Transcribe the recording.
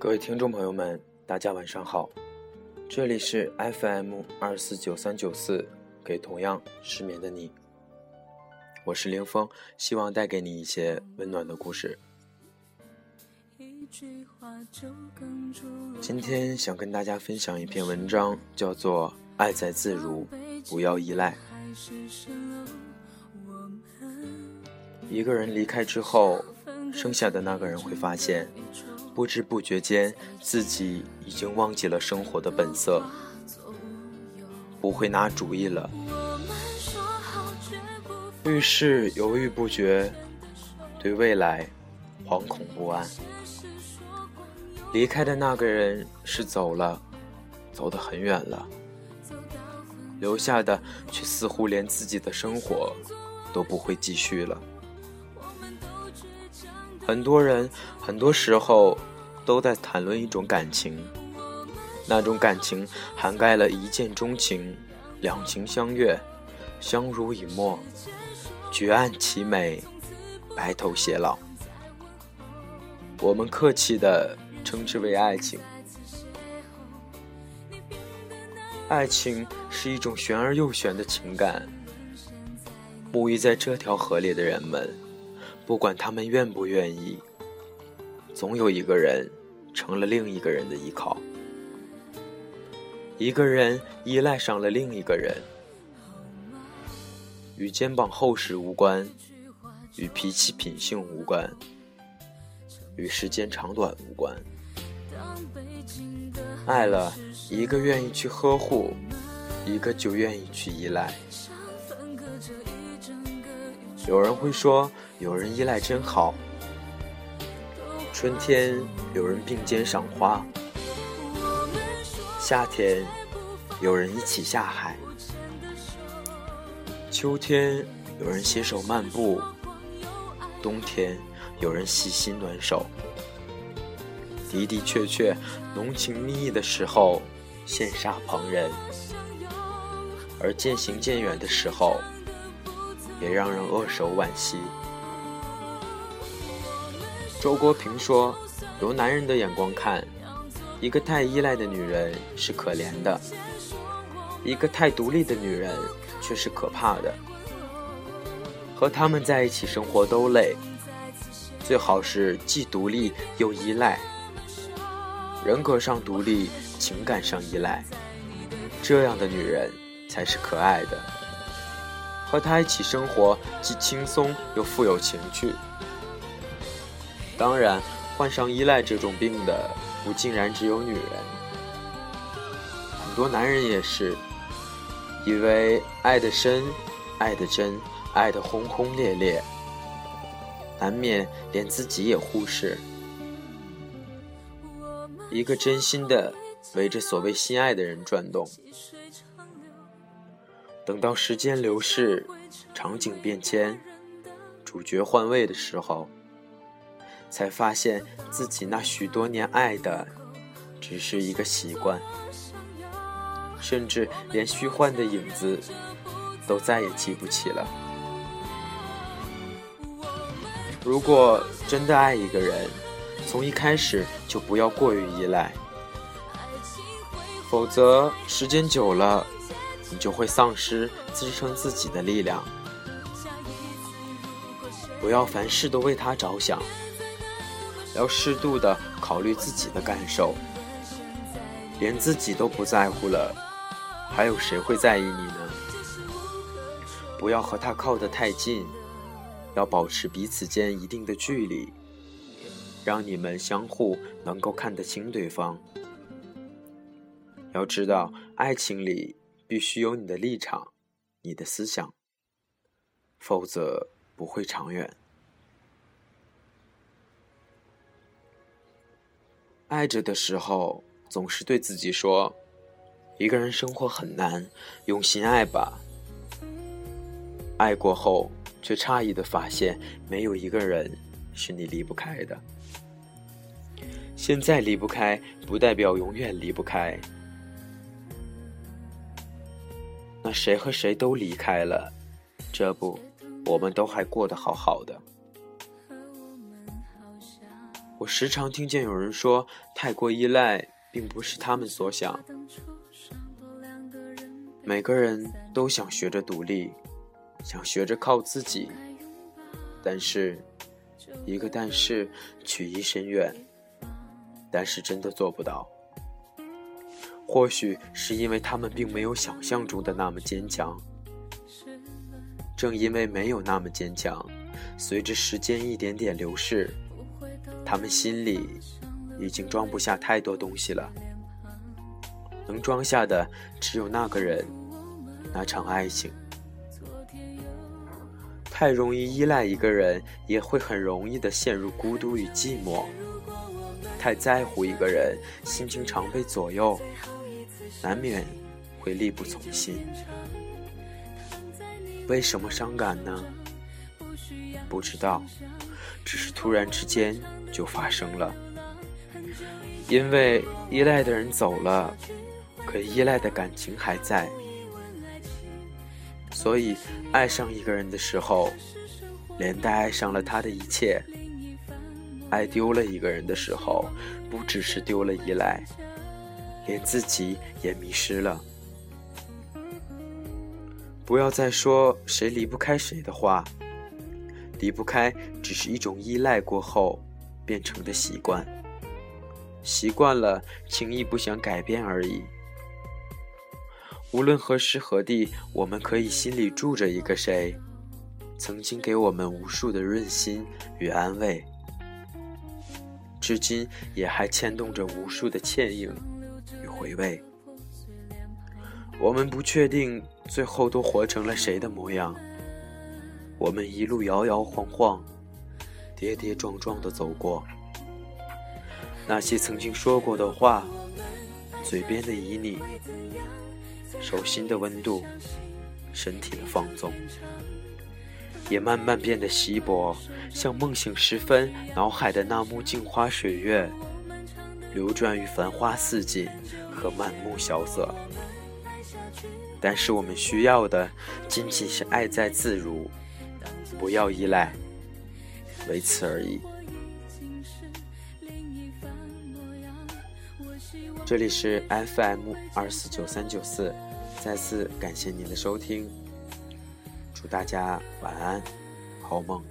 各位听众朋友们，大家晚上好，这里是 FM 二四九三九四，给同样失眠的你，我是凌峰，希望带给你一些温暖的故事。今天想跟大家分享一篇文章，叫做《爱在自如，不要依赖》。一个人离开之后，剩下的那个人会发现。不知不觉间，自己已经忘记了生活的本色，不会拿主意了，遇事犹豫不决，对未来惶恐不安。离开的那个人是走了，走得很远了，留下的却似乎连自己的生活都不会继续了。很多人，很多时候都在谈论一种感情，那种感情涵盖了一见钟情、两情相悦、相濡以沫、绝岸凄美、白头偕老。我们客气的称之为爱情。爱情是一种玄而又玄的情感，沐浴在这条河里的人们。不管他们愿不愿意，总有一个人成了另一个人的依靠。一个人依赖上了另一个人，与肩膀厚实无关，与脾气品性无关，与时间长短无关。爱了一个愿意去呵护，一个就愿意去依赖。有人会说。有人依赖真好，春天有人并肩赏花，夏天有人一起下海，秋天有人携手漫步，冬天有人细心暖手。的的确确，浓情蜜意的时候羡煞旁人，而渐行渐远的时候，也让人扼手惋惜。周国平说：“由男人的眼光看，一个太依赖的女人是可怜的；一个太独立的女人却是可怕的。和他们在一起生活都累，最好是既独立又依赖，人格上独立，情感上依赖，这样的女人才是可爱的。和他一起生活，既轻松又富有情趣。”当然，患上依赖这种病的不竟然只有女人，很多男人也是，以为爱的深、爱的真、爱的轰轰烈烈，难免连自己也忽视。一个真心的围着所谓心爱的人转动，等到时间流逝、场景变迁、主角换位的时候。才发现自己那许多年爱的，只是一个习惯，甚至连虚幻的影子，都再也记不起了。如果真的爱一个人，从一开始就不要过于依赖，否则时间久了，你就会丧失支撑自己的力量。不要凡事都为他着想。要适度的考虑自己的感受，连自己都不在乎了，还有谁会在意你呢？不要和他靠得太近，要保持彼此间一定的距离，让你们相互能够看得清对方。要知道，爱情里必须有你的立场，你的思想，否则不会长远。爱着的时候，总是对自己说：“一个人生活很难，用心爱吧。”爱过后，却诧异的发现，没有一个人是你离不开的。现在离不开，不代表永远离不开。谁和谁都离开了，这不，我们都还过得好好的。我时常听见有人说，太过依赖并不是他们所想。每个人都想学着独立，想学着靠自己，但是，一个但是曲意深远。但是真的做不到。或许是因为他们并没有想象中的那么坚强。正因为没有那么坚强，随着时间一点点流逝，他们心里已经装不下太多东西了。能装下的只有那个人，那场爱情。太容易依赖一个人，也会很容易的陷入孤独与寂寞。太在乎一个人，心情常被左右，难免会力不从心。为什么伤感呢？不知道，只是突然之间就发生了。因为依赖的人走了，可依赖的感情还在，所以爱上一个人的时候，连带爱上了他的一切。爱丢了一个人的时候，不只是丢了依赖，连自己也迷失了。不要再说谁离不开谁的话，离不开只是一种依赖过后变成的习惯，习惯了轻易不想改变而已。无论何时何地，我们可以心里住着一个谁，曾经给我们无数的润心与安慰，至今也还牵动着无数的倩影回味。我们不确定最后都活成了谁的模样。我们一路摇摇晃晃、跌跌撞撞的走过，那些曾经说过的话，嘴边的旖旎，手心的温度，身体的放纵，也慢慢变得稀薄，像梦醒时分脑海的那幕镜花水月，流转于繁花似锦和满目萧瑟。但是我们需要的仅仅是爱在自如，不要依赖，唯此而已。这里是 FM 二四九三九四，再次感谢您的收听，祝大家晚安，好梦。